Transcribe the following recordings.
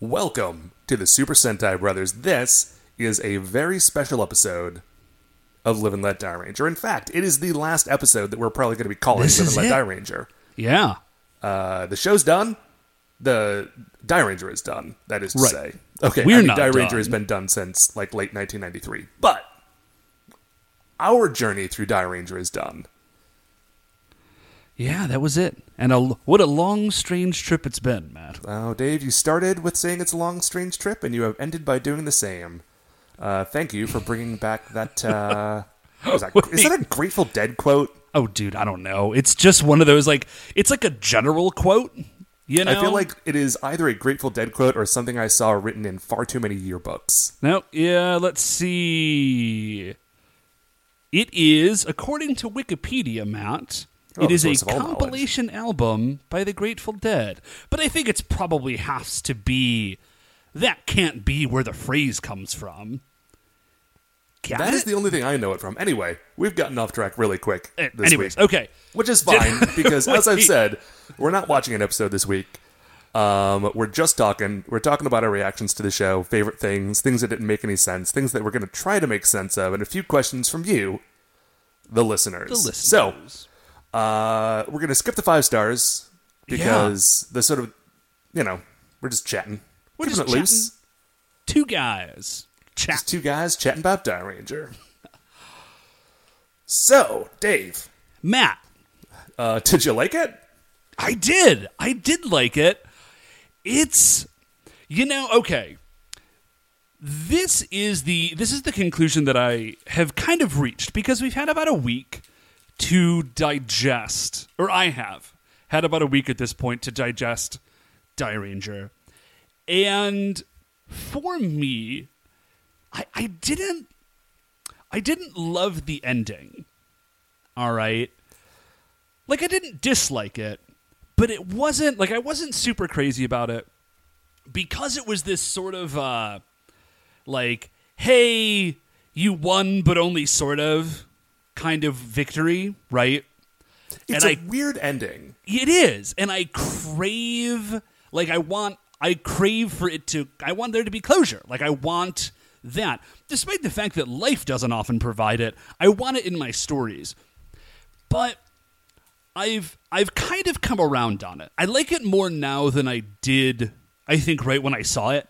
Welcome to the Super Sentai Brothers. This is a very special episode of Live and Let Dairanger. In fact, it is the last episode that we're probably going to be calling This Live and Let it. Dairanger. Yeah. Uh, the show's done. The Dairanger is done. That is to Right. say, okay, We're I mean, not Dairanger has been done since like late 1993, but our journey through Dairanger is done. Yeah, that was it. And a, what a long, strange trip it's been, Matt. Oh, Dave, you started with saying it's a long, strange trip, and you have ended by doing the same. Uh, thank you for bringing back that. Uh, what was that? Is that a Grateful Dead quote? Oh, dude, I don't know. It's just one of those, like, it's like a general quote. You know? I feel like it is either a Grateful Dead quote or something I saw written in far too many yearbooks. No, yeah, let's see. It is, according to Wikipedia, Matt, it is a compilation album by the Grateful Dead. But I think it's probably has to be. That can't be where the phrase comes from. Got That it? is the only thing I know it from. Anyway, we've gotten off track really quick Eh, this Anyways, week, okay. which is fine because, as I've said, we're not watching an episode this week. Um, we're just talking. We're talking about our reactions to the show, favorite things, things that didn't make any sense, things that we're going to try to make sense of, and a few questions from you, the listeners. The So, listeners. Uh, we're going to skip the five stars because the sort of, you know, we're just chatting. We're Keeping just it loose. two guys chat. Just two guys chatting about Dairanger. So, Dave, Matt, uh, did you like it? I did. I did like it. It's you know, okay. This is the this is the conclusion that I have kind of reached because we've had about a week to digest or I have had about a week at this point to digest Dairanger. And for me, I, I didn't I didn't love the ending. All right. Like I didn't dislike it, but it wasn't like I wasn't super crazy about it because it was this sort of uh like hey, you won but only sort of kind of victory, right? It's And a I- weird ending. It is, and I crave like I want I crave for it to I want there to be closure. Like I want that. Despite the fact that life doesn't often provide it, I want it in my stories. But I've I've kind of come around on it. I like it more now than I did I think right when I saw it.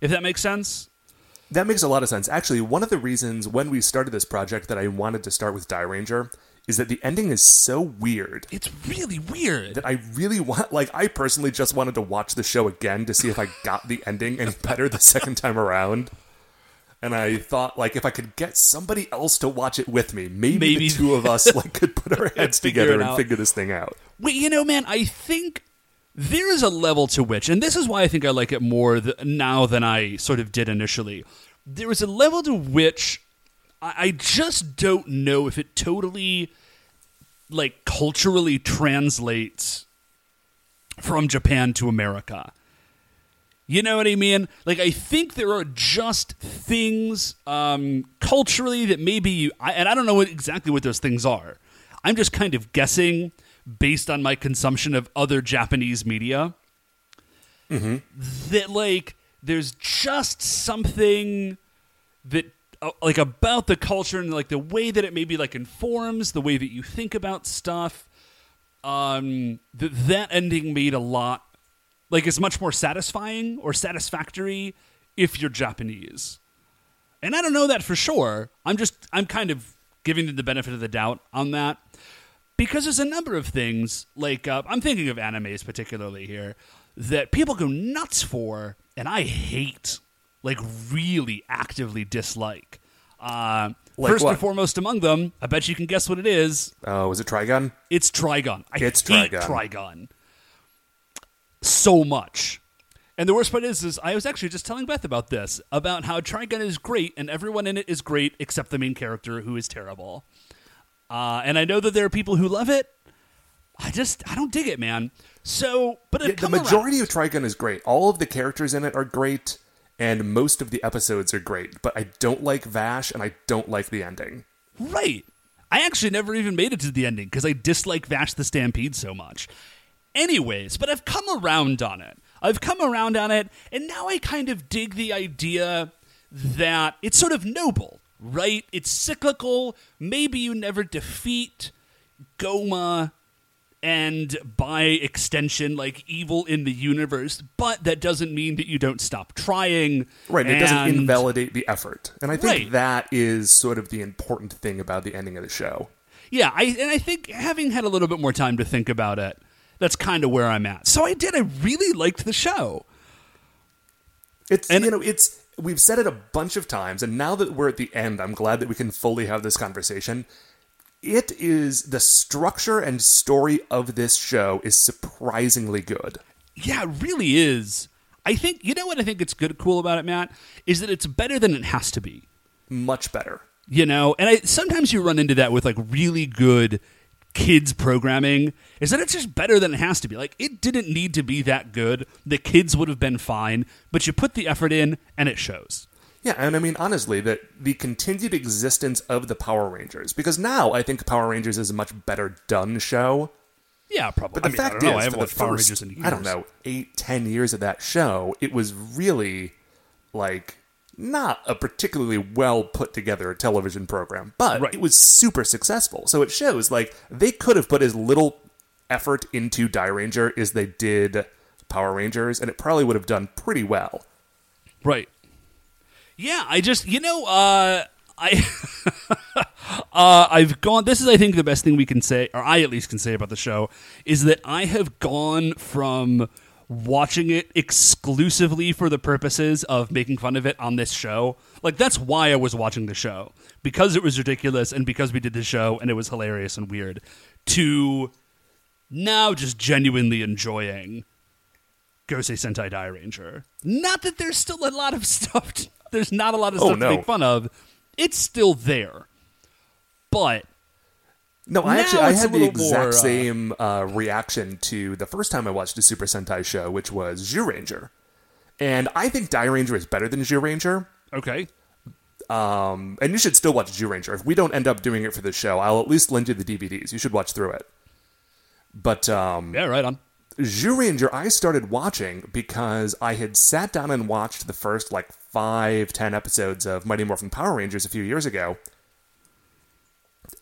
If that makes sense. That makes a lot of sense. Actually, one of the reasons when we started this project that I wanted to start with Dairanger is that the ending is so weird It's really weird. that I really want, like, I personally just wanted to watch the show again to see if I got the ending any better the second time around. And I thought, like, if I could get somebody else to watch it with me, maybe, Maybe- the two of us like could put our heads Figure together it and out. figure this thing out. Wait, you know, man, I think there is a level to which, and this is why I think I like it more th- now than I sort of did initially. There is a level to which I, I just don't know if it totally, like, culturally translates from Japan to America. You know what I mean? Like, I think there are just things um, culturally that maybe you, I, and I don't know what, exactly what those things are. I'm just kind of guessing based on my consumption of other Japanese media that, like, there's just something that, uh, like, about the culture and, like, the way that it maybe, like, informs the way that you think about stuff. Um, that that ending made a lot like it's much more satisfying or satisfactory if you're Japanese. And I don't know that for sure. I'm just I'm kind of giving them the benefit of the doubt on that because there's a number of things like uh, I'm thinking of animes particularly here that people go nuts for and I hate like really actively dislike. Uh, Like first what? and foremost among them, I bet you can guess what it is. Oh, was it Trigun? It's Trigun. I It's hate Trigun. Trigon so much. And the worst part is, is I was actually just telling Beth about this about how Trigun is great and everyone in it is great except the main character who is terrible. Uh, and I know that there are people who love it. I just I don't dig it, man. So, but Yeah, the majority of Trigun is great. All of the characters in it are great, and most of the episodes are great. But I don't like Vash, and I don't like the ending. Right. I actually never even made it to the ending because I dislike Vash the Stampede so much. Anyways, but I've come around on it. I've come around on it, and now I kind of dig the idea that it's sort of noble, right? It's cyclical. Maybe you never defeat Goma and by extension, like evil in the universe, but that doesn't mean that you don't stop trying. Right, it doesn't invalidate the effort. And I think Right. that is sort of the important thing about the ending of the show. Yeah, I and I think having had a little bit more time to think about it, that's kind of where I'm at. So I did. I really liked the show. It's And- you know, it's we've said it a bunch of times, and now that we're at the end, I'm glad that we can fully have this conversation. It is the structure and story of this show is surprisingly good. Yeah, it really is. I think you know what I think it's good cool about it, Matt, is that it's better than it has to be. Much better. You know, and I sometimes you run into that with like really good kids programming is that it's just better than it has to be. Like it didn't need to be that good. The kids would have been fine, but you put the effort in and it shows. Yeah, and I mean honestly that the continued existence of the Power Rangers because now I think Power Rangers is a much better done show. Yeah, probably. But the I mean, I fact know. I is, haven't for the watched Power first, Rangers in years. I don't know, eight, ten years of that show, it was really like not a particularly well put together television program, but Right. it was super successful. So it shows like they could have put as little effort into Dairanger as they did Power Rangers, and it probably would have done pretty well. Right. Yeah, I just you know, uh I uh I've gone this is I think the best thing we can say or I at least can say about the show is that I have gone from watching it exclusively for the purposes of making fun of it on this show. Like that's why I was watching the show. Because it was ridiculous and because we did the show and it was hilarious and weird to now just genuinely enjoying Gosei Sentai Dairanger. Not that there's still a lot of stuff. To, there's not a lot of Oh, stuff no. to make fun of. It's still there, but No, I Now actually I had the exact more, uh, same uh, reaction to the first time I watched a Super Sentai show, which was Zyuranger, and I think Dairanger is better than Zyuranger. okay. Um, and you should still watch Zyuranger. If we don't end up doing it for the show, I'll at least lend you the DVDs. You should watch through it. But um, Yeah, right on. Zyuranger, I started watching because I had sat down and watched the first like five, ten episodes of Mighty Morphin Power Rangers a few years ago,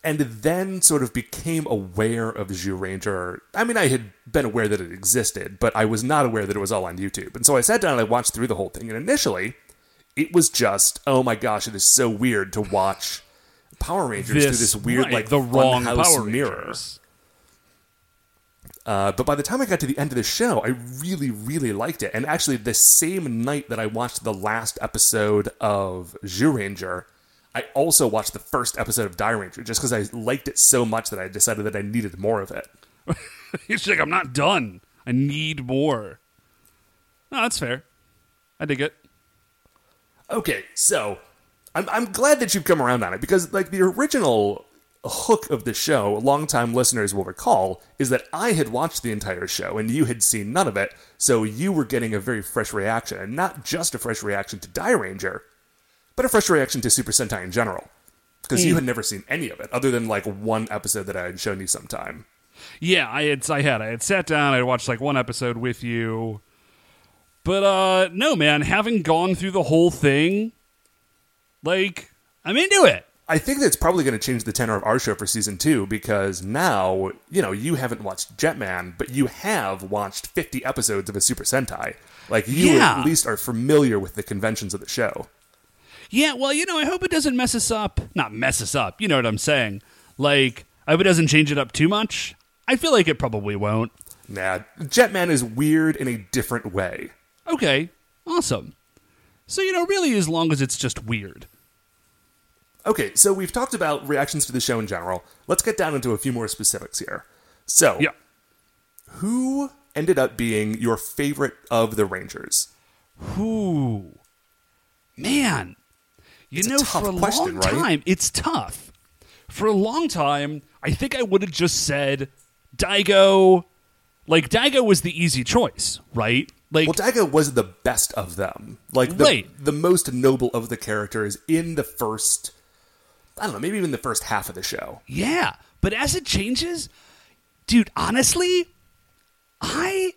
and then sort of became aware of Zyuranger. I mean, I had been aware that it existed, but I was not aware that it was all on YouTube. And so I sat down and I watched through the whole thing. And initially, it was just, oh my gosh, it is so weird to watch Power Rangers through this weird, right, like the wrong Power mirror. Uh, but by the time I got to the end of the show, I really, really liked it. And actually, the same night that I watched the last episode of Zyuranger, I also watched the first episode of Dairanger just because I liked it so much that I decided that I needed more of it. He's like, I'm not done. I need more. No, that's fair. I dig it. Okay, so I'm, I'm glad that you've come around on it because, like, the original hook of the show, longtime listeners will recall, is that I had watched the entire show and you had seen none of it, so you were getting a very fresh reaction, and not just a fresh reaction to Dairanger, but a fresh reaction to Super Sentai in general. Because you had never seen any of it, other than like one episode that I had shown you sometime. Yeah, I had I had I had sat down, I had watched like one episode with you. But uh no man, having gone through the whole thing, like I'm into it. I think that's probably going to change the tenor of our show for season two because now, you know, you haven't watched Jetman, but you have watched 50 episodes of a Super Sentai. Like, you Yeah. at least are familiar with the conventions of the show. Yeah, well, you know, I hope it doesn't mess us up. Not mess us up, you know what I'm saying. Like, I hope it doesn't change it up too much. I feel like it probably won't. Nah, Jetman is weird in a different way. Okay, awesome. So, you know, really as long as it's just weird. Okay, so we've talked about reactions to the show in general. Let's get down into a few more specifics here. So, Yeah. who ended up being your favorite of the Rangers? Who? Man. You It's know, for a question, long right? time, it's tough. For a long time, I think I would have just said Daigo. Like, Daigo was the easy choice, right? Like, Well, Daigo was the best of them. Like the Right. the most noble of the characters in the first I don't know, maybe even the first half of the show. yeah. But as it changes, dude, honestly, I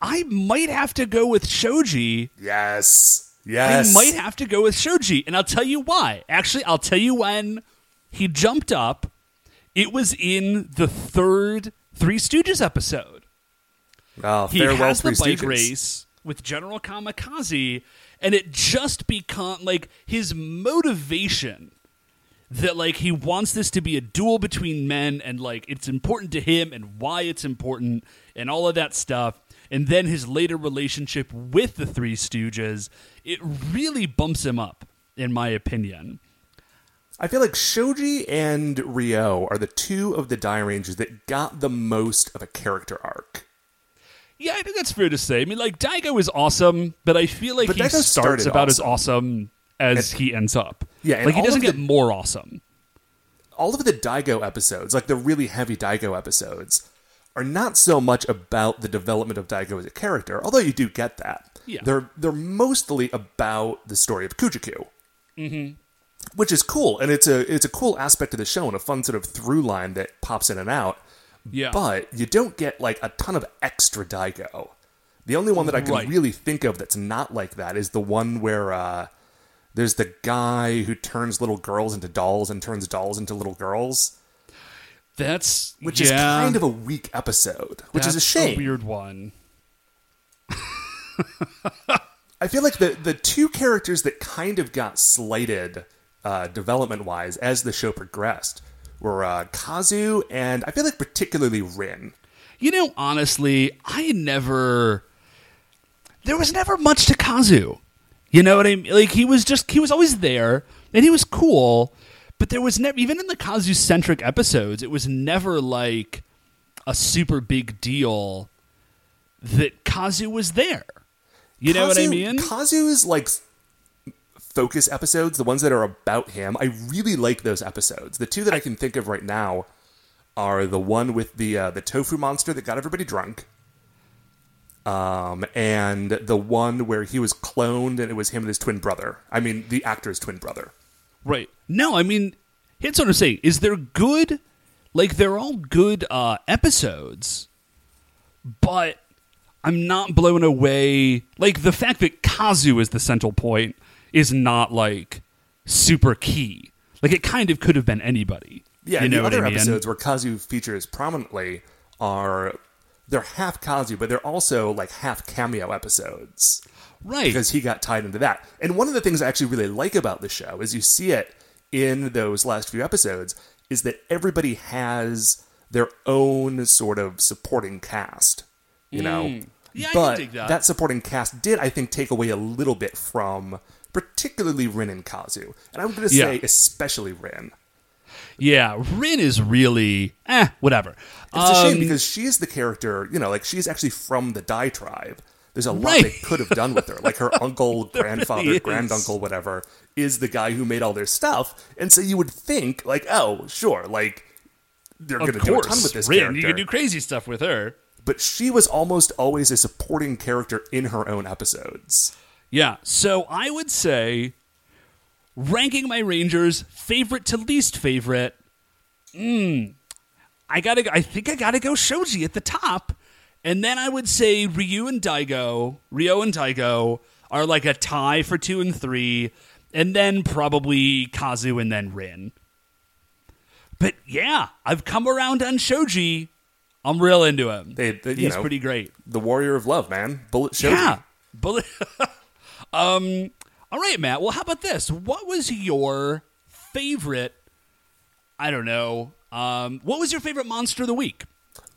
I might have to go with Shoji. Yes. Yes. I might have to go with Shoji, and I'll tell you why. Actually, I'll tell you when he jumped up. It was in the third Three Stooges episode. Oh, He farewell, has the bike Stooges. race with General Kamikaze, and it just become like his motivation that like he wants this to be a duel between men and like it's important to him and why it's important and all of that stuff and then his later relationship with the three stooges it really bumps him up in my opinion I feel like Shoji and Ryo are the two of the Dairangers that got the most of a character arc. yeah i think that's fair to say i mean like daigo is awesome but i feel like But he Daigo starts about as awesome. awesome as he ends up Yeah, like he doesn't of get more awesome all of the Daigo episodes, like the really heavy Daigo episodes, are not so much about the development of Daigo as a character, although you do get that. Yeah. They're they're mostly about the story of Kujaku. Mm-hmm. Which is cool, and it's a it's a cool aspect of the show and a fun sort of through line that pops in and out. yeah But you don't get like a ton of extra Daigo. The only one that I can Right. really think of that's not like that is the one where uh, there's the guy who turns little girls into dolls and turns dolls into little girls, that's which is yeah, kind of a weak episode, which is a that's shame. weird one I feel like the the two characters that kind of got slighted uh, development wise as the show progressed were uh, Kazu and I feel like particularly Rin. You know, honestly, I never. There was never much to Kazu. You know what I mean? Like he was just he was always there and he was cool, but there was never even in the Kazu centric episodes, it was never like a super big deal that Kazu was there. You know what I mean? Kazu-? Kazu's like focus episodes, the ones that are about him, I really like those episodes. The two that I can think of right now are the one with the uh, the tofu monster that got everybody drunk, um, and the one where he was cloned and it was him and his twin brother. I mean, the actor's twin brother. Right. No, I mean, here's what I'm saying. Is they're good, like they're all good uh, episodes, but I'm not blown away. Like the fact that Kazu is the central point is not like super key. Like it kind of could have been anybody. Yeah, you know the other I mean? episodes where Kazu features prominently are they're half Kazu, but they're also like half cameo episodes. right? because he got tied into that. And one of the things I actually really like about the show is you see it in those last few episodes is that everybody has their own sort of supporting cast, you know. Mm. Yeah, I can but dig that. supporting cast did, I think, take away a little bit from particularly Rin and Kazu, and I'm going to say Yeah. especially Rin. Yeah, Rin is really eh, whatever. It's a shame Um, because she's the character, you know, like she's actually from the Dai tribe. There's a lot Right. they could have done with her. Like her uncle, grandfather, really granduncle, whatever, is the guy who made all their stuff. And so you would think, like, oh, sure, like they're going to do a ton with this Rin, character. you can do crazy stuff with her. but she was almost always a supporting character in her own episodes. Yeah. So I would say, ranking my Rangers favorite to least favorite. Mm, I gotta. I think I gotta go Shoji at the top, and then I would say Ryu and Daigo, Ryo and Daigo are like a tie for two and three, and then probably Kazu and then Rin. But yeah, I've come around on Shoji. I'm real into him. They, they He's know, pretty great. the warrior of love, man. Bullet Shoji. Yeah. Bullet. um. All right, Matt. Well, how about this? What was your favorite? I don't know. Um. What was your favorite monster of the week?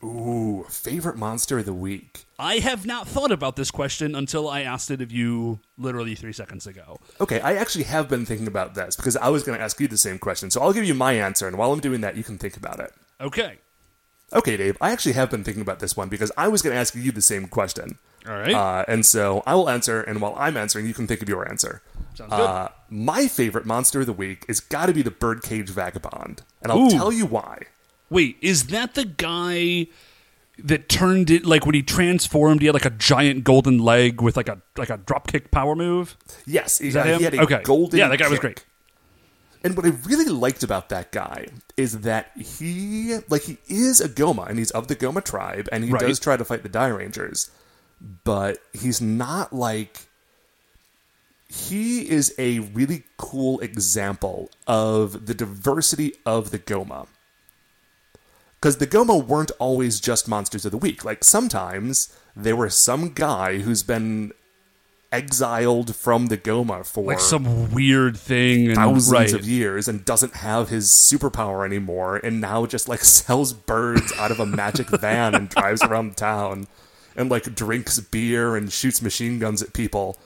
Ooh, favorite monster of the week. I have not thought about this question until I asked it of you literally three seconds ago. Okay, I actually have been thinking about this because I was going to ask you the same question. So I'll give you my answer, and while I'm doing that, you can think about it. Okay. Okay, Dave, I actually have been thinking about this one because I was going to ask you the same question. All right. Uh, and so I will answer, and while I'm answering, you can think of your answer. Sounds good. Uh, my favorite monster of the week is got to be the Birdcage Vagabond, and I'll Ooh. tell you why. Wait, is that the guy that turned it like when he transformed? He had like a giant golden leg with like a like a drop kick power move. Yes, he, that him? he had a Okay. golden. Yeah, that guy was great. And what I really liked about that guy is that he, like, he is a Goma, and he's of the Goma tribe, and he Right. does try to fight the Dairangers. But he's not like he is a really cool example of the diversity of the Goma. Because the Goma weren't always just monsters of the week. Like sometimes there were some guy who's been exiled from the Goma for Like some weird thing. And, thousands right. of years and doesn't have his superpower anymore and now just like sells birds out of a magic van and drives around town and like drinks beer and shoots machine guns at people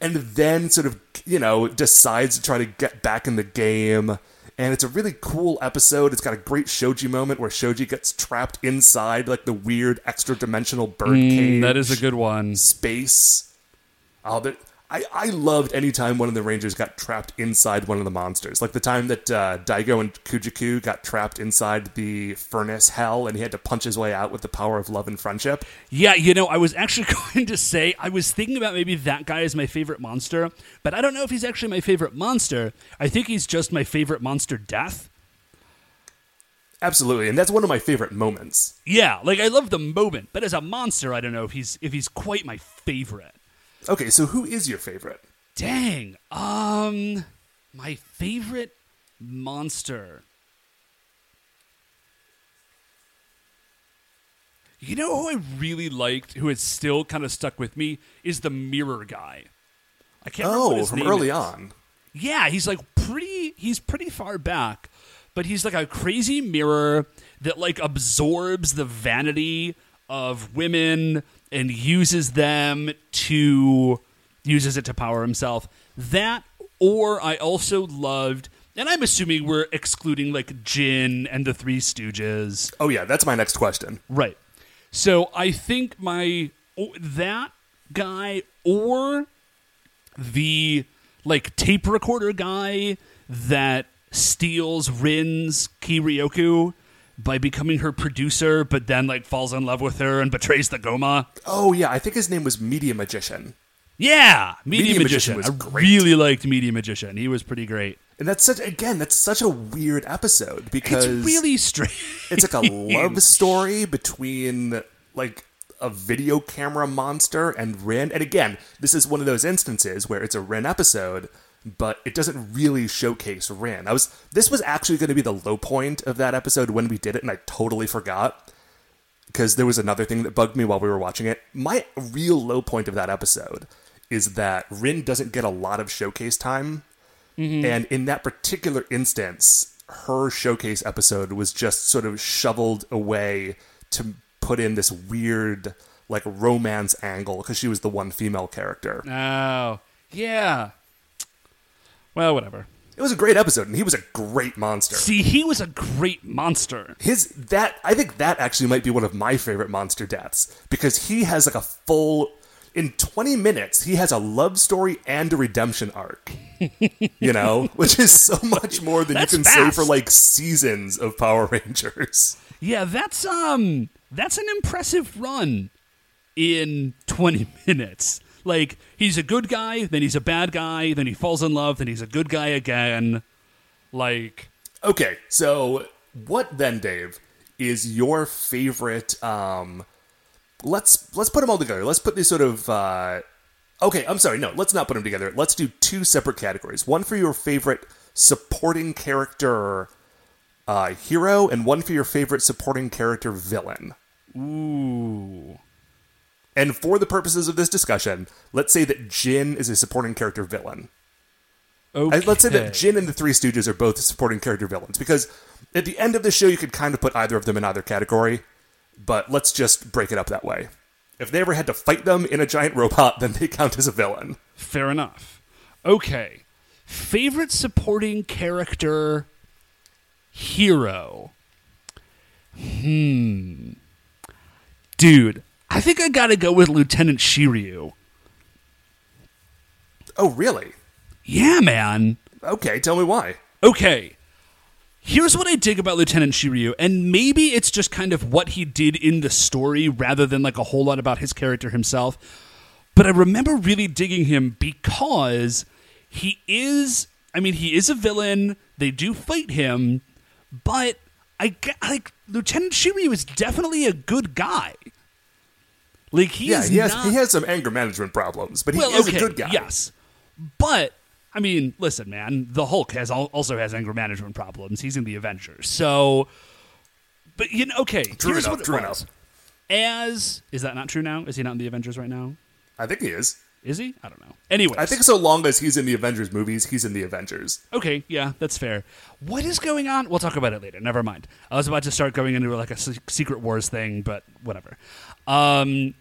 and then sort of you know decides to try to get back in the game and it's a really cool episode it's got a great shoji moment where shoji gets trapped inside like the weird extra dimensional bird cage Mm, that is a good one. space. Oh, but I, I loved any time one of the Rangers got trapped inside one of the monsters. Like the time that uh, Daigo and Kujaku got trapped inside the furnace hell and he had to punch his way out with the power of love and friendship. Yeah, you know, I was actually going to say I was thinking about maybe that guy is my favorite monster, but I don't know if he's actually my favorite monster. I think he's just my favorite monster death. Absolutely. And that's one of my favorite moments. Yeah, like I love the moment, but as a monster, I don't know if he's if he's quite my favorite. Okay, so who is your favorite? Dang. Um my favorite monster. You know who I really liked, who has still kind of stuck with me, is the mirror guy. I can't Oh, his from name early is. on. Yeah, he's like pretty he's pretty far back, but he's like a crazy mirror that like absorbs the vanity of women and uses them to uses it to power himself. That or I also loved and I'm assuming we're excluding like Jin and the Three Stooges. Oh, yeah, that's my next question. Right. So I think my that guy or the like tape recorder guy that steals Rin's Kiryoku by becoming her producer, but then like falls in love with her and betrays the Goma. Oh, yeah, I think his name was Media Magician. Yeah, Media, Media Magician. Magician was I great. really liked Media Magician. He was pretty great. And that's such, again, that's such a weird episode because. It's really strange. It's like a love story between like a video camera monster and Rin. And again, this is one of those instances where it's a Rin episode, but it doesn't really showcase Rin. I was this was actually going to be the low point of that episode when we did it, and I totally forgot because there was another thing that bugged me while we were watching it. My real low point of that episode is that Rin doesn't get a lot of showcase time. Mm-hmm. And in that particular instance, her showcase episode was just sort of shoveled away to put in this weird, like, romance angle because she was the one female character. oh, yeah. Well, whatever. It was a great episode, and he was a great monster. See, he was a great monster. His that I think that actually might be one of my favorite monster deaths because he has like a full in 20 minutes he has a love story and a redemption arc. you know, which is so much more than That's you can say for like seasons of Power Rangers. Yeah, that's um that's an impressive run in 20 minutes. Like he's a good guy, then he's a bad guy, then he falls in love, then he's a good guy again. Like Okay, so what then, Dave, is your favorite um let's let's put them all together. Let's put these sort of uh Okay, I'm sorry. No, let's not put them together. Let's do two separate categories. One for your favorite supporting character uh, hero, and one for your favorite supporting character villain. ooh. And for the purposes of this discussion, let's say that Jin is a supporting character villain. Okay. Let's say that Jin and the Three Stooges are both supporting character villains, because at the end of the show, you could kind of put either of them in either category, but let's just break it up that way. If they ever had to fight them in a giant robot, then they count as a villain. Fair enough. Okay. Favorite supporting character hero. Hmm. Dude, I think I gotta go with Lieutenant Shiryu. Oh, really? Yeah, man. Okay, tell me why. Okay. Here's what I dig about Lieutenant Shiryu, and maybe it's just kind of what he did in the story rather than like a whole lot about his character himself. But I remember really digging him because he is, I mean, he is a villain. They do fight him, but I like Lieutenant Shiryu is definitely a good guy. Like he Yeah, is he has not he has some anger management problems, but he well, is okay, a good guy. Yes, but I mean, listen, man, the Hulk has al- also has anger management problems. He's in the Avengers, so. But you know, okay. True here's enough, what true enough. As is that not true now? Is he not in the Avengers right now? I think he is. Is he? I don't know. Anyway, I think so long as he's in the Avengers movies, he's in the Avengers. Okay, yeah, that's fair. What is going on? We'll talk about it later. Never mind. I was about to start going into like a Secret Wars thing, but whatever. Um,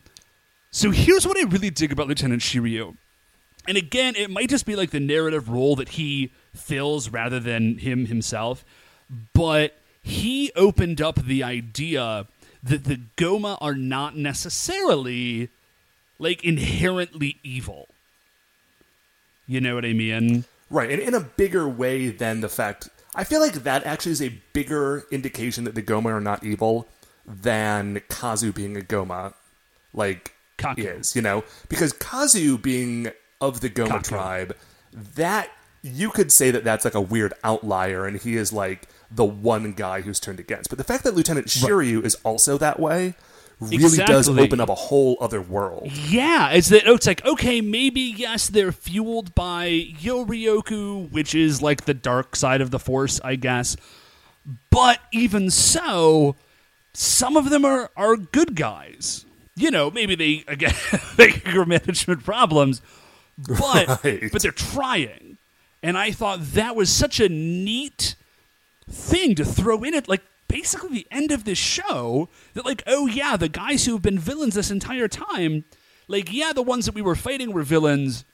so here's what I really dig about Lieutenant Shiryu. And again, it might just be like the narrative role that he fills rather than him himself, but he opened up the idea that the Goma are not necessarily like inherently evil. You know what I mean? Right, and in a bigger way than the fact. I feel like that actually is a bigger indication that the Goma are not evil than Kazu being a Goma, like Kaku. is, you know? Because Kazu being of the Goma Kaku. tribe, that you could say that that's like a weird outlier, and he is like the one guy who's turned against. But the fact that Lieutenant Shiryu is also that way really does open up a whole other world. Yeah, it's that. Oh, it's like okay, maybe yes, they're fueled by Yorioku, which is like the dark side of the Force, I guess. But even so, some of them are are good guys. You know, maybe they again they management problems, but Right. but they're trying. And I thought that was such a neat thing to throw in at like basically the end of this show that like oh yeah the guys who have been villains this entire time like yeah the ones that we were fighting were villains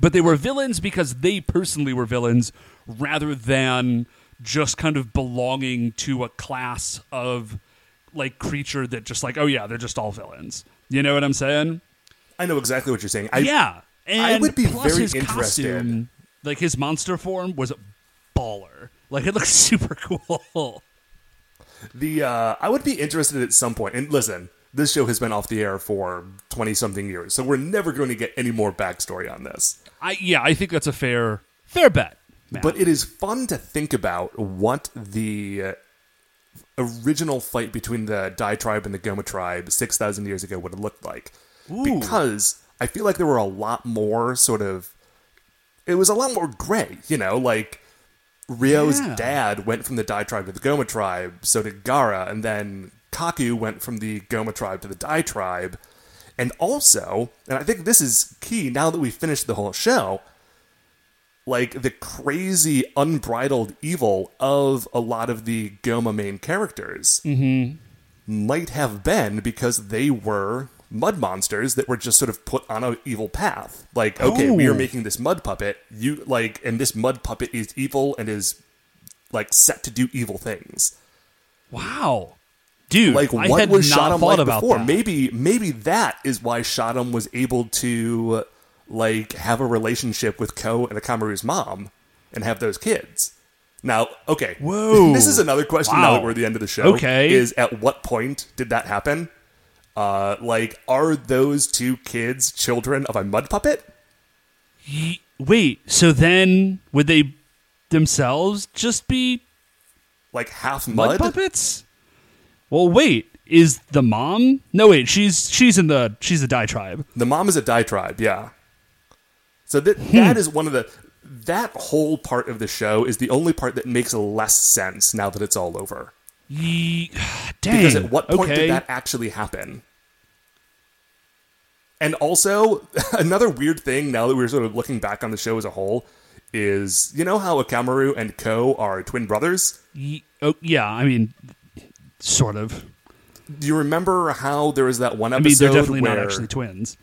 but they were villains because they personally were villains rather than just kind of belonging to a class of like creature that just like oh yeah they're just all villains you know what i'm saying I know exactly what you're saying. I, yeah and I would be very interested. costume, like his monster form was a baller like it looks super cool The uh, I would be interested at some point. And listen, this show has been off the air for twenty something years, so we're never going to get any more backstory on this. I yeah, I think that's a fair fair bet. Matt. But it is fun to think about what the uh, original fight between the Dai tribe and the Goma tribe six thousand years ago would have looked like, Ooh. because I feel like there were a lot more sort of. It was a lot more gray, you know, like Ryo's Yeah. dad went from the Dai tribe to the Goma tribe, so did Gara, and then Kaku went from the Goma tribe to the Dai tribe. And also, and I think this is key now that we've finished the whole show, like the crazy unbridled evil of a lot of the Goma main characters might have been because they were mud monsters that were just sort of put on an evil path. Like, okay, we are making this mud puppet, you like, and this mud puppet is evil and is like set to do evil things. wow, dude, Like, I what had was not Shadam thought like about before? that. Maybe, maybe that is why Shadam was able to like have a relationship with Ko and Akomaru's mom and have those kids. Now, okay, Whoa. this is another question. wow. Now that we're at the end of the show, Okay. is at what point did that happen? Uh, like, are those two kids children of a mud puppet? Wait, so then would they themselves just be Like half mud, mud? puppets? Well, wait, is the mom? No, wait, she's she's in the she's the Dai tribe. The mom is a Dai tribe, yeah. So that Hmm. that is one of the that whole part of the show is the only part that makes less sense now that it's all over. Ye- Dang. Because at what point okay. did that actually happen? And also, another weird thing now that we're sort of looking back on the show as a whole is you know how Akomaru and Ko are twin brothers? Ye- oh, yeah, I mean, sort of. Do you remember how there was that one I mean, they're definitely where not actually twins.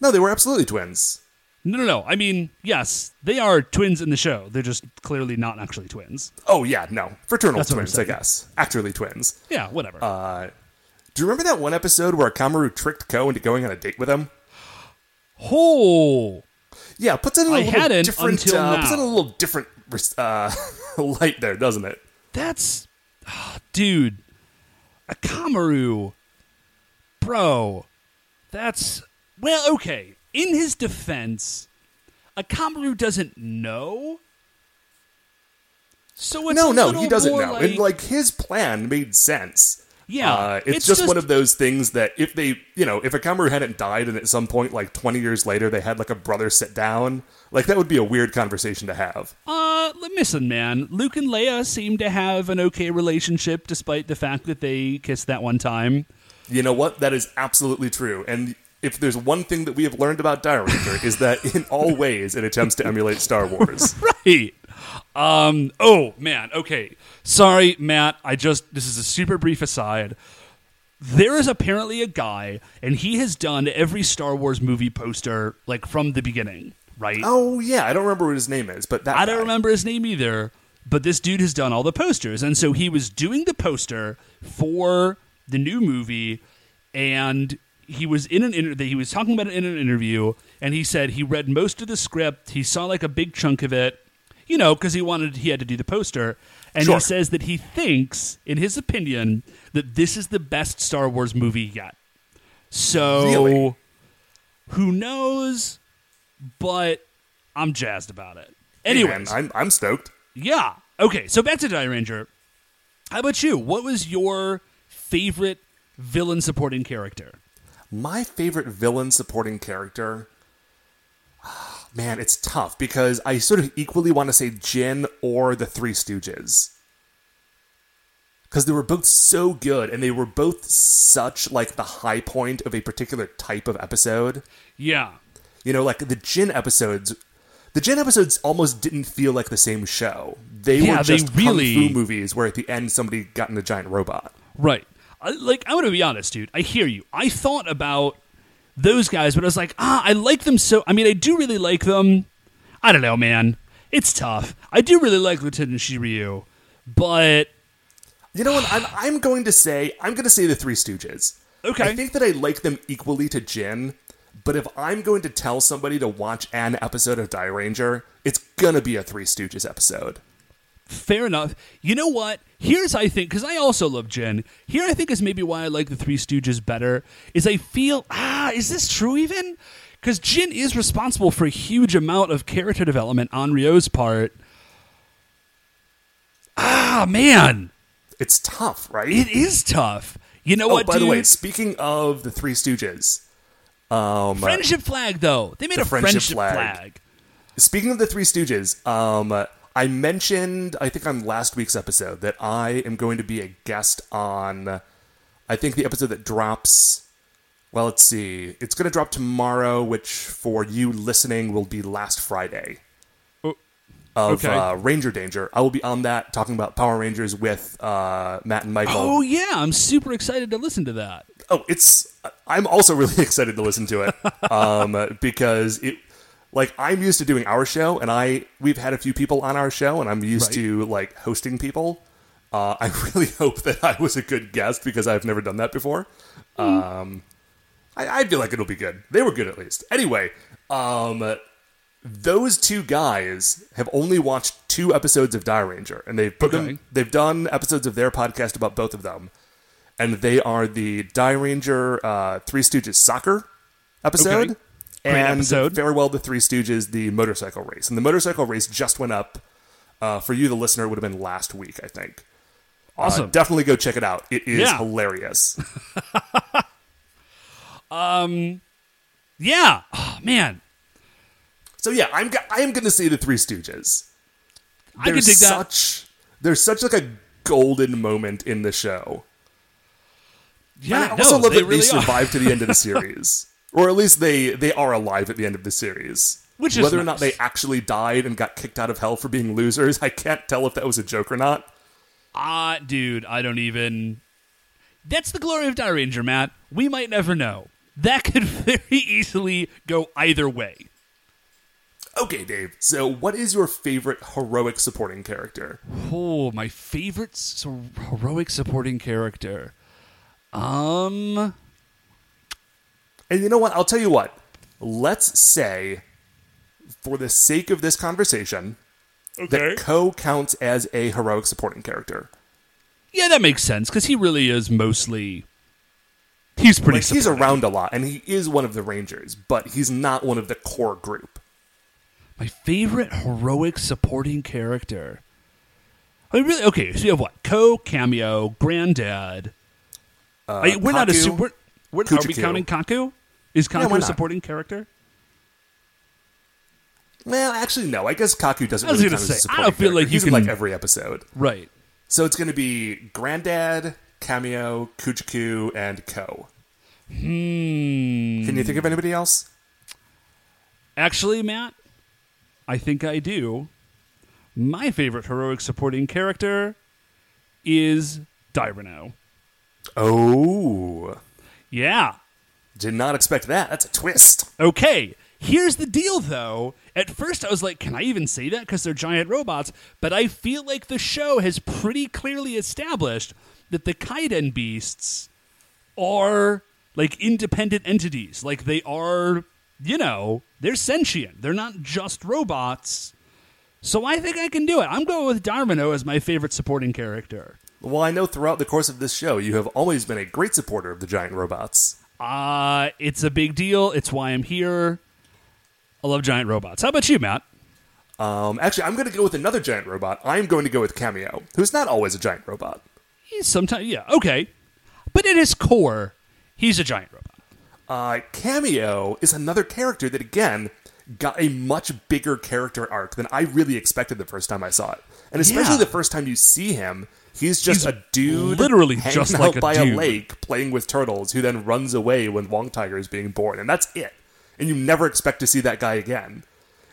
No, they were absolutely twins. No, no, no. I mean, yes, they are twins in the show. They're just clearly not actually twins. Oh yeah, no. Fraternal That's what I'm twins, I saying. guess. Actually twins. Yeah, whatever. Uh, do you remember that one episode where Kamaru tricked Ko into going on a date with him? oh, Yeah, puts it in a I little hadn't different. until uh, Puts it in a little different uh, light there, doesn't it? that's, ah, dude, a Kamaru, bro. That's well, okay. In his defense, a Kamaru doesn't know. So it's no, a no, he doesn't know. Like, and like his plan made sense. Yeah, Uh, it's, it's just, just- one of those things that if they, you know, if a Kamaru hadn't died and at some point, like 20 years later, they had like a brother sit down, like that would be a weird conversation to have. Uh, listen, man. Luke and Leia seem to have an okay relationship, despite the fact that they kissed that one time. You know what? That is absolutely true. And if there's one thing that we have learned about Dairanger is that in all ways it attempts to emulate Star Wars. Right. Um. Oh man. Okay. Sorry, Matt. I just this is a super brief aside. There is apparently a guy, and he has done every Star Wars movie poster like from the beginning. Right. oh yeah, I don't remember what his name is, but that I don't remember his name either, but this dude has done all the posters. And so he was doing the poster for the new movie and he was in an inter- he was talking about it in an interview and he said he read most of the script, he saw like a big chunk of it, you know, cuz he wanted he had to do the poster. And Sure. he says that he thinks in his opinion that this is the best Star Wars movie yet. So Really? who knows, but I'm jazzed about it. Hey, Anyways, man, I'm I'm stoked. yeah. Okay, so back to Dairanger. How about you? What was your favorite villain supporting character? My favorite villain supporting character. Man, it's tough because I sort of equally want to say Jin or the Three Stooges. Because they were both so good and they were both such like the high point of a particular type of episode. Yeah. You know, like the Jin episodes. The Jin episodes almost didn't feel like the same show. They Yeah, were they just really- kung fu movies where at the end somebody got in a giant robot. Right. I, like, I'm going to be honest, dude. I hear you. I thought about those guys, but I was like, ah, I like them so. I mean, I do really like them. I don't know, man. It's tough. I do really like Lieutenant Shiryu, but You know what? I'm I'm going to say I'm going to say the Three Stooges. Okay. I think that I like them equally to Jin, but if I'm going to tell somebody to watch an episode of Dairanger, it's gonna be a Three Stooges episode. Fair enough. You know what? Here's I think because I also love Jin. Here I think is maybe why I like the Three Stooges better. Is I feel ah, is this true even? Because Jin is responsible for a huge amount of character development on Ryo's part. Ah, man, It's tough, right? it is tough. You know oh, what, by dude? the way, speaking of the Three Stooges, um, friendship flag though. They made the a friendship friendship, flag. flag. Speaking of the Three Stooges, um, I mentioned, I think on last week's episode, that I am going to be a guest on, I think the episode that drops. Well, let's see. It's going to drop tomorrow, which for you listening will be last Friday Oh, of okay. uh, Ranger Danger. I will be on that talking about Power Rangers with uh, Matt and Michael. Oh yeah, I'm super excited to listen to that. Oh, it's. I'm also really excited to listen to it um, because it, like, I'm used to doing our show, and I we've had a few people on our show, and I'm used Right. to like hosting people. Uh, I really hope that I was a good guest because I've never done that before. Um, I, I feel like it'll be good. They were good at least. Anyway, um, those two guys have only watched two episodes of Dairanger, and they've put Okay. them. They've done episodes of their podcast about both of them, and they are the Dairanger uh, Three Stooges soccer episode, Okay. Great and episode. Farewell the Three Stooges the motorcycle race, and the motorcycle race just went up. Uh, for you, the listener, it would have been last week, I think. Uh, Awesome. definitely go check it out. It is Yeah. hilarious. Yeah. Oh man, So yeah, I'm I am going to see the Three Stooges. I can There's dig that. such there's such like a golden moment in the show. Yeah, I also no, love they that really they are. survived to the end of the series, or at least they they are alive at the end of the series. Which is whether or not they actually died and got kicked out of hell for being losers, I can't tell if that was a joke or not. Ah, dude, I don't even. That's the glory of Dairanger, Matt. We might never know. That could very easily go either way. Okay, Dave. So, what is your favorite heroic supporting character? Oh, my favorite s- heroic supporting character. Um, And you know what? I'll tell you what. Let's say, for the sake of this conversation, that Ko counts as a heroic supporting character. yeah, that makes sense because he really is mostly. He's pretty. Like he's around a lot, and he is one of the Rangers, but he's not one of the core group. My favorite heroic supporting character. I mean, really, okay. So you have what? Co cameo, granddad. Uh, Are you- we're not a Are we counting Kaku? Is Kaku a supporting character? Well, actually, no. I guess Kaku doesn't I was really gonna count say, I don't feel character. like He's in like every episode. Right. So it's going to be Granddad, Cameo, Kujaku, and Ko. Hmm. Can you think of anybody else? Actually, Matt, I think I do. My favorite heroic supporting character is Dyrano. Oh, Yeah. did not expect that. That's a twist. Okay. Here's the deal, though. At first, I was like, can I even say that? Because they're giant robots. But I feel like the show has pretty clearly established that the Kaiden beasts are like independent entities. Like they are, you know, they're sentient. They're not just robots. So I think I can do it. I'm going with Darmino as my favorite supporting character. Well, I know throughout the course of this show, you have always been a great supporter of the giant robots. Uh, it's a big deal. It's why I'm here. I love giant robots. How about you, Matt? Um, actually, I'm going to go with another giant robot. I'm going to go with Cameo, who's not always a giant robot. He's sometimes, yeah, okay. But at his core, he's a giant robot. Uh, Cameo is another character that, again, got a much bigger character arc than I really expected the first time I saw it. And especially Yeah. the first time you see him, he's just He's a dude literally just out like a by dude. a lake playing with turtles who then runs away when Wong Tiger is being born. And that's it. And you never expect to see that guy again.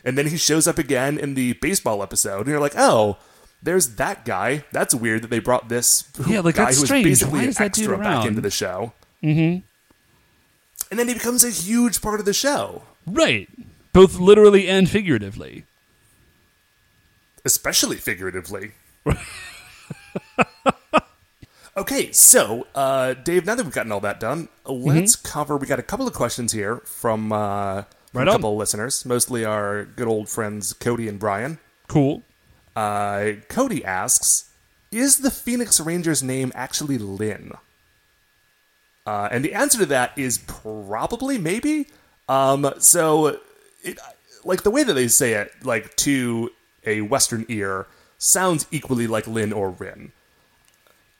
And then he shows up again in the baseball episode, and you're like, oh, there's that guy. That's weird that they brought this Yeah, like, guy that's who was strange. basically an extra back into the show. Mm-hmm. And then he becomes a huge part of the show. Right. Both literally and figuratively. especially figuratively. okay, so uh, Dave, now that we've gotten all that done, let's cover. We got a couple of questions here from, uh, from Right a couple of listeners, mostly our good old friends Cody and Brian. Cool. Uh, Cody asks, "Is the Phoenix Ranger's name actually Lynn?" Uh, and the answer to that is probably maybe. Um, so, it, like the way that they say it, like to a Western ear, sounds equally like Lin or Rin.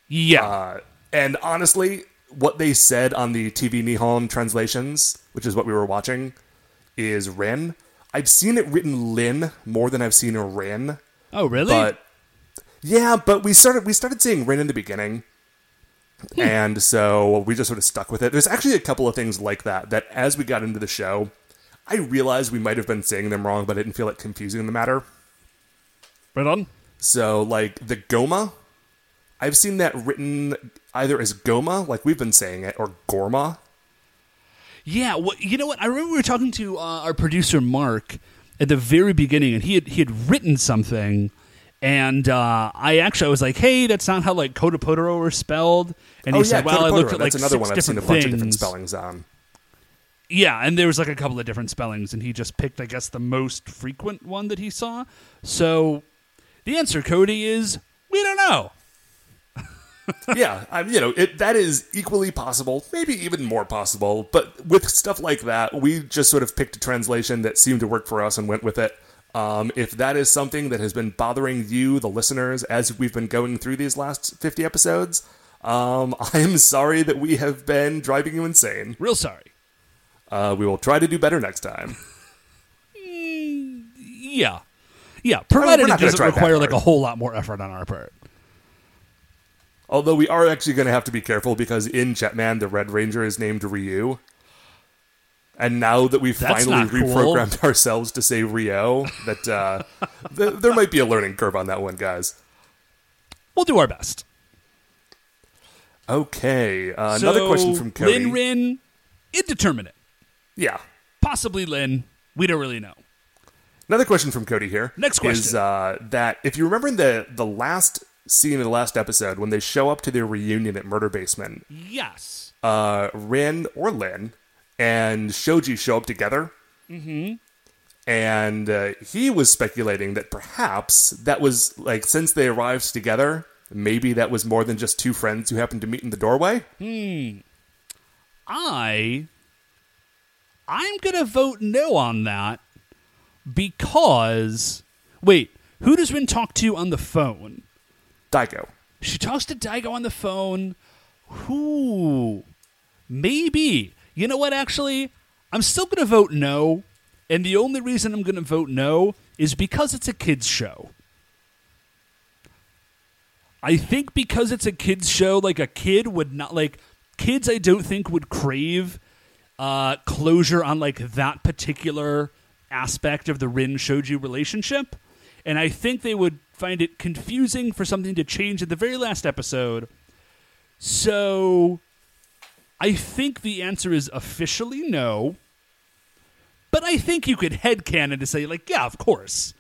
Yeah. Uh, and honestly, what they said on the TV Nihon translations, which is what we were watching, is Rin. I've seen it written Lin more than I've seen a Rin. oh, really? But yeah, but we started we started seeing Rin in the beginning. And so we just sort of stuck with it. There's actually a couple of things like that that as we got into the show, I realized we might have been saying them wrong, but I didn't feel it confusing the matter. right on. So like the Goma, I've seen that written either as Goma, like we've been saying it, or Gorma. Yeah, well, you know what? I remember we were talking to uh, our producer Mark at the very beginning, and he had he had written something, and uh, I actually I was like, "Hey, that's not how like Kodapotoro are spelled." And he oh said, yeah, "Well, I looked at like that's another six one I've seen a bunch things." of different spellings on. Yeah, and there was like a couple of different spellings, and he just picked, I guess, the most frequent one that he saw. So the answer, Cody, is we don't know. yeah, I you know, it that is equally possible, maybe even more possible. But with stuff like that, we just sort of picked a translation that seemed to work for us and went with it. Um, if that is something that has been bothering you, the listeners, as we've been going through these last fifty episodes, um, I am sorry that we have been driving you insane. Real sorry. Uh, we will try to do better next time. Yeah, yeah. Provided we're it doesn't require like a whole lot more effort on our part. Although we are actually going to have to be careful because in Jetman, the Red Ranger is named Ryu. And now that we've That's finally not cool. reprogrammed ourselves to say Ryo, that uh, th- there might be a learning curve on that one, guys. We'll do our best. Okay, uh, another question from Cody. Lin Rin, indeterminate. yeah, Possibly Lin. We don't really know. Another question from Cody here. Next is question. uh, that if you remember in the the last scene in the last episode when they show up to their reunion at Murder Basement, Yes. uh, Rin or Lin and Shoji show up together. Mm-hmm. And uh, he was speculating that perhaps that was like since they arrived together, maybe that was more than just two friends who happened to meet in the doorway. I I'm gonna vote no on that because wait, who does Rin talk to on the phone? Daigo. She talks to Daigo on the phone. Who? Maybe. You know what, actually? I'm still going to vote no. And the only reason I'm going to vote no is because it's a kids' show. I think because it's a kids' show, like a kid would not, like, kids I don't think would crave uh, closure on, like, that particular aspect of the Rin Shoji relationship. And I think they would find it confusing for something to change at the very last episode. So I think the answer is officially no. But I think you could headcanon to say, like, yeah, of course.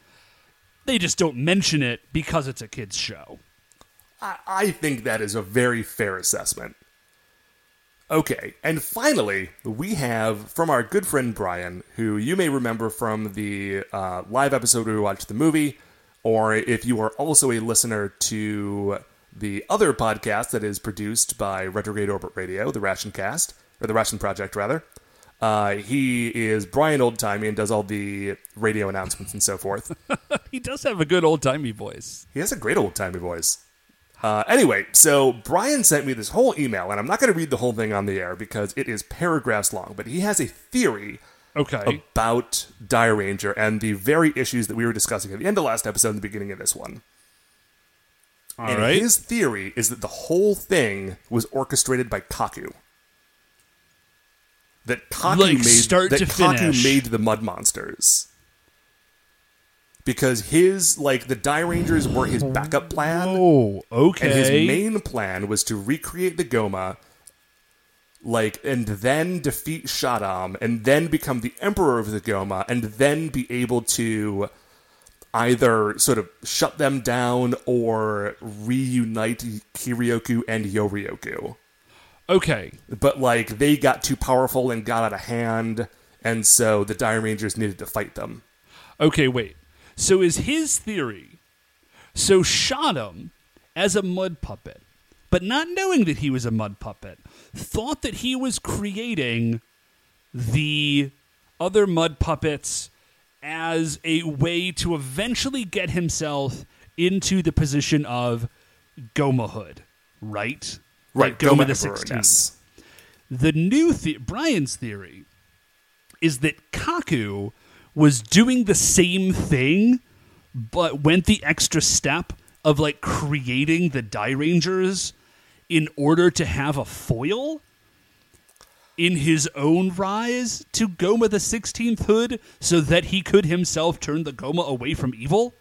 They just don't mention it because it's a kid's show. I, I think that is a very fair assessment. Okay, and finally, we have from our good friend Brian, who you may remember from the uh, live episode where we watched the movie, or if you are also a listener to the other podcast that is produced by Retrograde Orbit Radio, the Ration Cast, or the Ration Project, rather. Uh, he is Brian Oldtimey and does all the radio announcements and so forth. he does have a good old timey voice. He has a great old timey voice. Uh, anyway, so Brian sent me this whole email, and I'm not going to read the whole thing on the air because it is paragraphs long, but he has a theory Okay. about Dairanger and the very issues that we were discussing at the end of last episode and the beginning of this one. All and right. his theory is that the whole thing was orchestrated by Kaku. That Kaku Like, made that Kaku finish. made the Mud Monsters. Because his like the Dairangers were his backup plan. Oh, okay. And his main plan was to recreate the Goma, like, and then defeat Shadam, and then become the Emperor of the Goma, and then be able to either sort of shut them down or reunite Kiryoku and Yorioku. okay. But, like, they got too powerful and got out of hand, and so the Dairangers needed to fight them. Okay, wait. So is his theory so Shadam as a mud puppet, but not knowing that he was a mud puppet, thought that he was creating the other mud puppets as a way to eventually get himself into the position of Gomahood, right? Like Goma, the Emperor, 16th. The new the- Brian's theory is that Kaku was doing the same thing, but went the extra step of like creating the Dairangers in order to have a foil in his own rise to Goma the 16th Hood so that he could himself turn the Goma away from evil?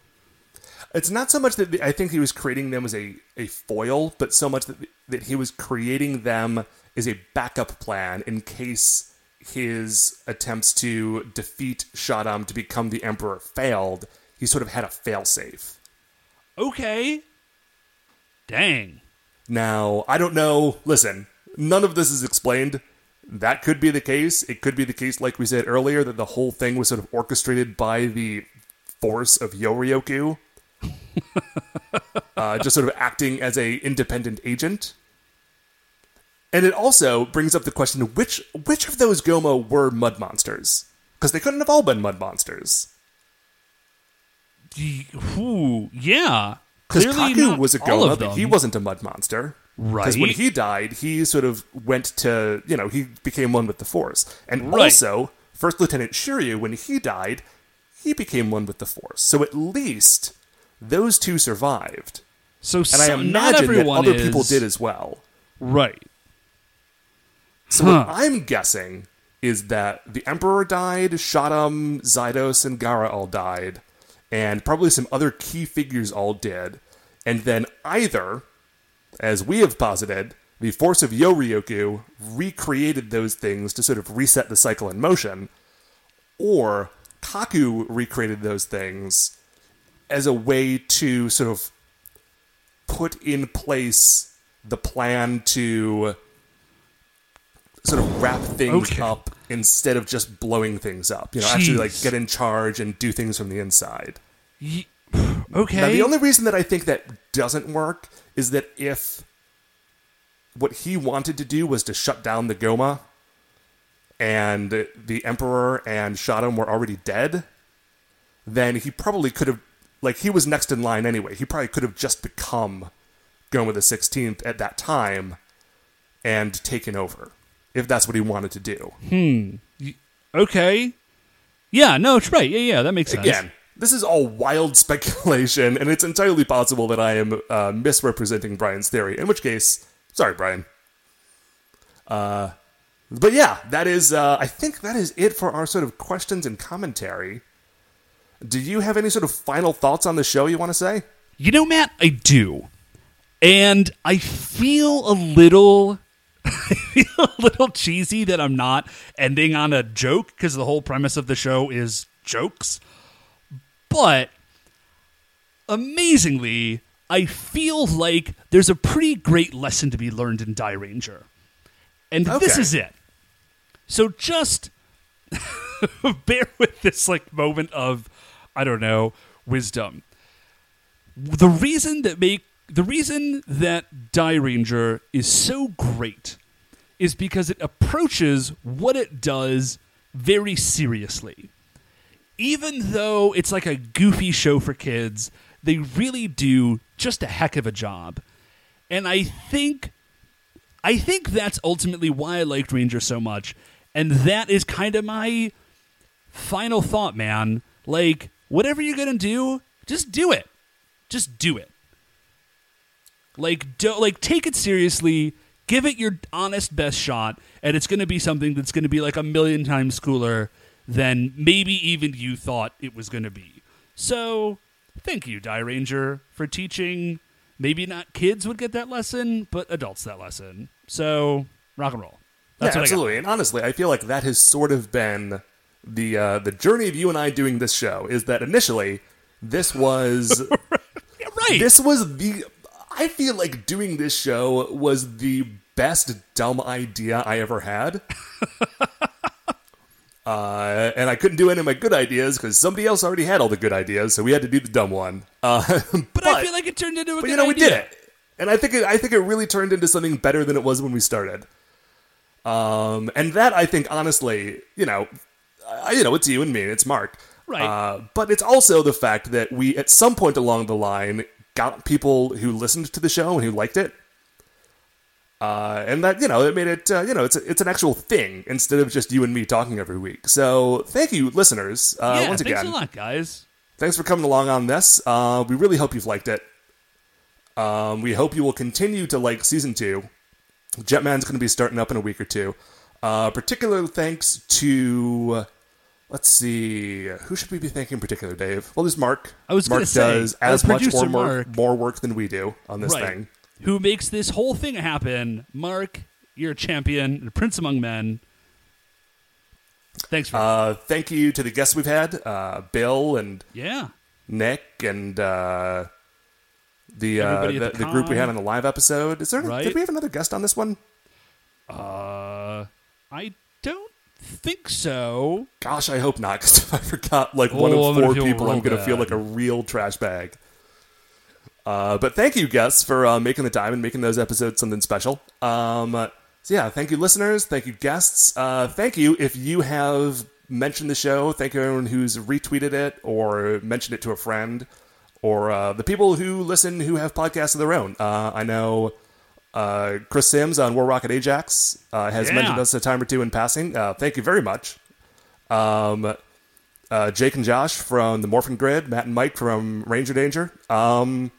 It's not so much that I think he was creating them as a, a foil, but so much that, that he was creating them as a backup plan in case his attempts to defeat Shadam to become the Emperor failed. He sort of had a failsafe. Okay. Dang. Now, I don't know. Listen, none of this is explained. That could be the case. It could be the case, like we said earlier, that the whole thing was sort of orchestrated by the force of Yorioku. uh, just sort of acting as a independent agent. And it also brings up the question which which of those Goma were mud monsters? Because they couldn't have all been mud monsters. Ooh, yeah. Because Clearly Kaku was a Goma, but he wasn't a mud monster. Right. Because when he died, he sort of went to, you know, he became one with the Force. And Right. also, First Lieutenant Shiryu, when he died, he became one with the Force. So at least those two survived. So And I imagine that other is, people did as well. Right. So Huh. what I'm guessing is that the Emperor died, Shadam, Zydos, and Gara all died, and probably some other key figures all did. And then either, as we have posited, the force of Yorioku recreated those things to sort of reset the cycle in motion, or Kaku recreated those things as a way to sort of put in place the plan to sort of wrap things Okay. up instead of just blowing things up. You know, actually like get in charge and do things from the inside. Y- okay. Now, the only reason that I think that doesn't work is that if what he wanted to do was to shut down the Goma and the Emperor and Shadam were already dead, then he probably could have, like, he was next in line anyway. He probably could have just become Goma the 16th at that time and taken over, if that's what he wanted to do. Hmm. Okay. Yeah, no, it's right. Yeah, yeah, that makes sense. Again, this is all wild speculation, and it's entirely possible that I am uh, misrepresenting Brian's theory. In which case, sorry, Brian. Uh, but yeah, that is. Uh, I think that is it for our sort of questions and commentary. Do you have any sort of final thoughts on the show you want to say? You know, Matt, I do. And I feel a little I feel a little cheesy that I'm not ending on a joke because the whole premise of the show is jokes. But amazingly, I feel like there's a pretty great lesson to be learned in Dairanger. And this is it. So just bear with this like moment of I don't know, wisdom. The reason that make the reason that Dairanger is so great is because it approaches what it does very seriously. Even though it's like a goofy show for kids, they really do just a heck of a job. And I think I think that's ultimately why I liked Ranger so much. And that is kind of my final thought, man. Like, whatever you're going to do, just do it. Just do it. Like, do, like take it seriously, give it your honest best shot, and it's going to be something that's going to be like a million times cooler than maybe even you thought it was going to be. So, thank you, Dairanger, for teaching. Maybe not kids would get that lesson, but adults that lesson. So, rock and roll. That's yeah, what I got. absolutely. And honestly, I feel like that has sort of been the uh, the journey of you and I doing this show. Is that initially this was Yeah, right. this was the I feel like doing this show was the best dumb idea I ever had. Uh, and I couldn't do any of my good ideas because somebody else already had all the good ideas, so we had to do the dumb one. Uh, but, I feel like it turned into a but good you know, we idea. did it, and I think it, I think it really turned into something better than it was when we started. Um, and that I think, honestly, you know, I, you know, it's you and me, it's Mark, Right. Uh, but it's also the fact that we, at some point along the line, got people who listened to the show and who liked it. Uh, and that you know it made it uh, you know it's a, it's an actual thing instead of just you and me talking every week. So thank you, listeners. Uh, yeah, once thanks again, thanks a lot, guys. thanks for coming along on this. Uh, we really hope you've liked it. Um, we hope you will continue to like season two. Jetman's going to be starting up in a week or two. Uh, particular thanks to, let's see, who should we be thanking in particular, Dave? Well, there's Mark. I was Mark say, does as much or more, Mark- more work than we do on this right. thing. Who makes this whole thing happen? Mark, you're a champion, a prince among men. Thanks for Uh, thank you to the guests we've had, uh, Bill and yeah. Nick and uh, the, uh, the the the group we had on the live episode. Is there? Right. Did we have another guest on this one? Uh, I think so. Gosh, I hope not, because if I forgot like one Oh, I'm of four people, I'm going to feel like a real trash bag. Uh, but thank you, guests, for uh, making the time and making those episodes something special. Um, so yeah, thank you, listeners. Thank you, guests. Uh, thank you if you have mentioned the show. Thank you, everyone who's retweeted it or mentioned it to a friend, or uh, the people who listen who have podcasts of their own. Uh, I know uh, Chris Sims on War Rocket Ajax uh, has Yeah. mentioned us a time or two in passing. Uh, thank you very much. Um, uh, Jake and Josh from the Morphin Grid, Matt and Mike from Ranger Danger. Um,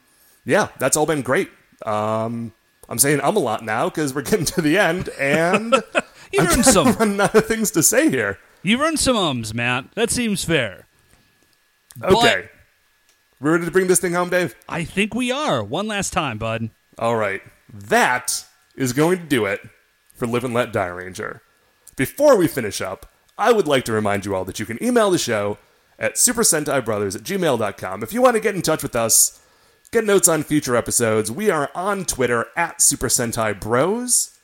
yeah, that's all been great. Um, I'm saying um a lot now because we're getting to the end, and You've earned some. out of things to say here. You've earned some ums, Matt. That seems fair. Okay, we ready to bring this thing home, Dave? I think we are. One last time, bud. All right, that is going to do it for Live and Let Die Ranger. Before we finish up, I would like to remind you all that you can email the show at supersentaibrothers at gmail.com. If you want to get in touch with us, get notes on future episodes, we are on Twitter at Super Sentai Bros.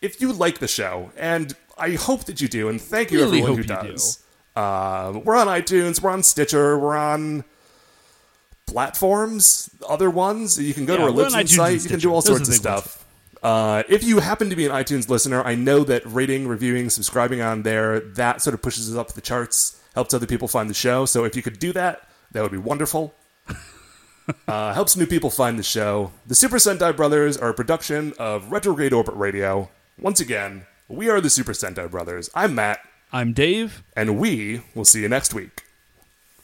If you like the show, and I hope that you do, and thank you Really everyone who does. Uh, we're on iTunes, we're on Stitcher, we're on platforms, other ones. You can go Yeah, to our Libsyn site. You can do all Those sorts of the big ones. stuff. Uh, if you happen to be an iTunes listener, I know that rating, reviewing, subscribing on there, that sort of pushes us up the charts, helps other people find the show. So if you could do that, that would be wonderful. uh, helps new people find the show. The Super Sentai Brothers are a production of Retrograde Orbit Radio. Once again, we are the Super Sentai Brothers. I'm Matt, I'm Dave. and we will see you next week.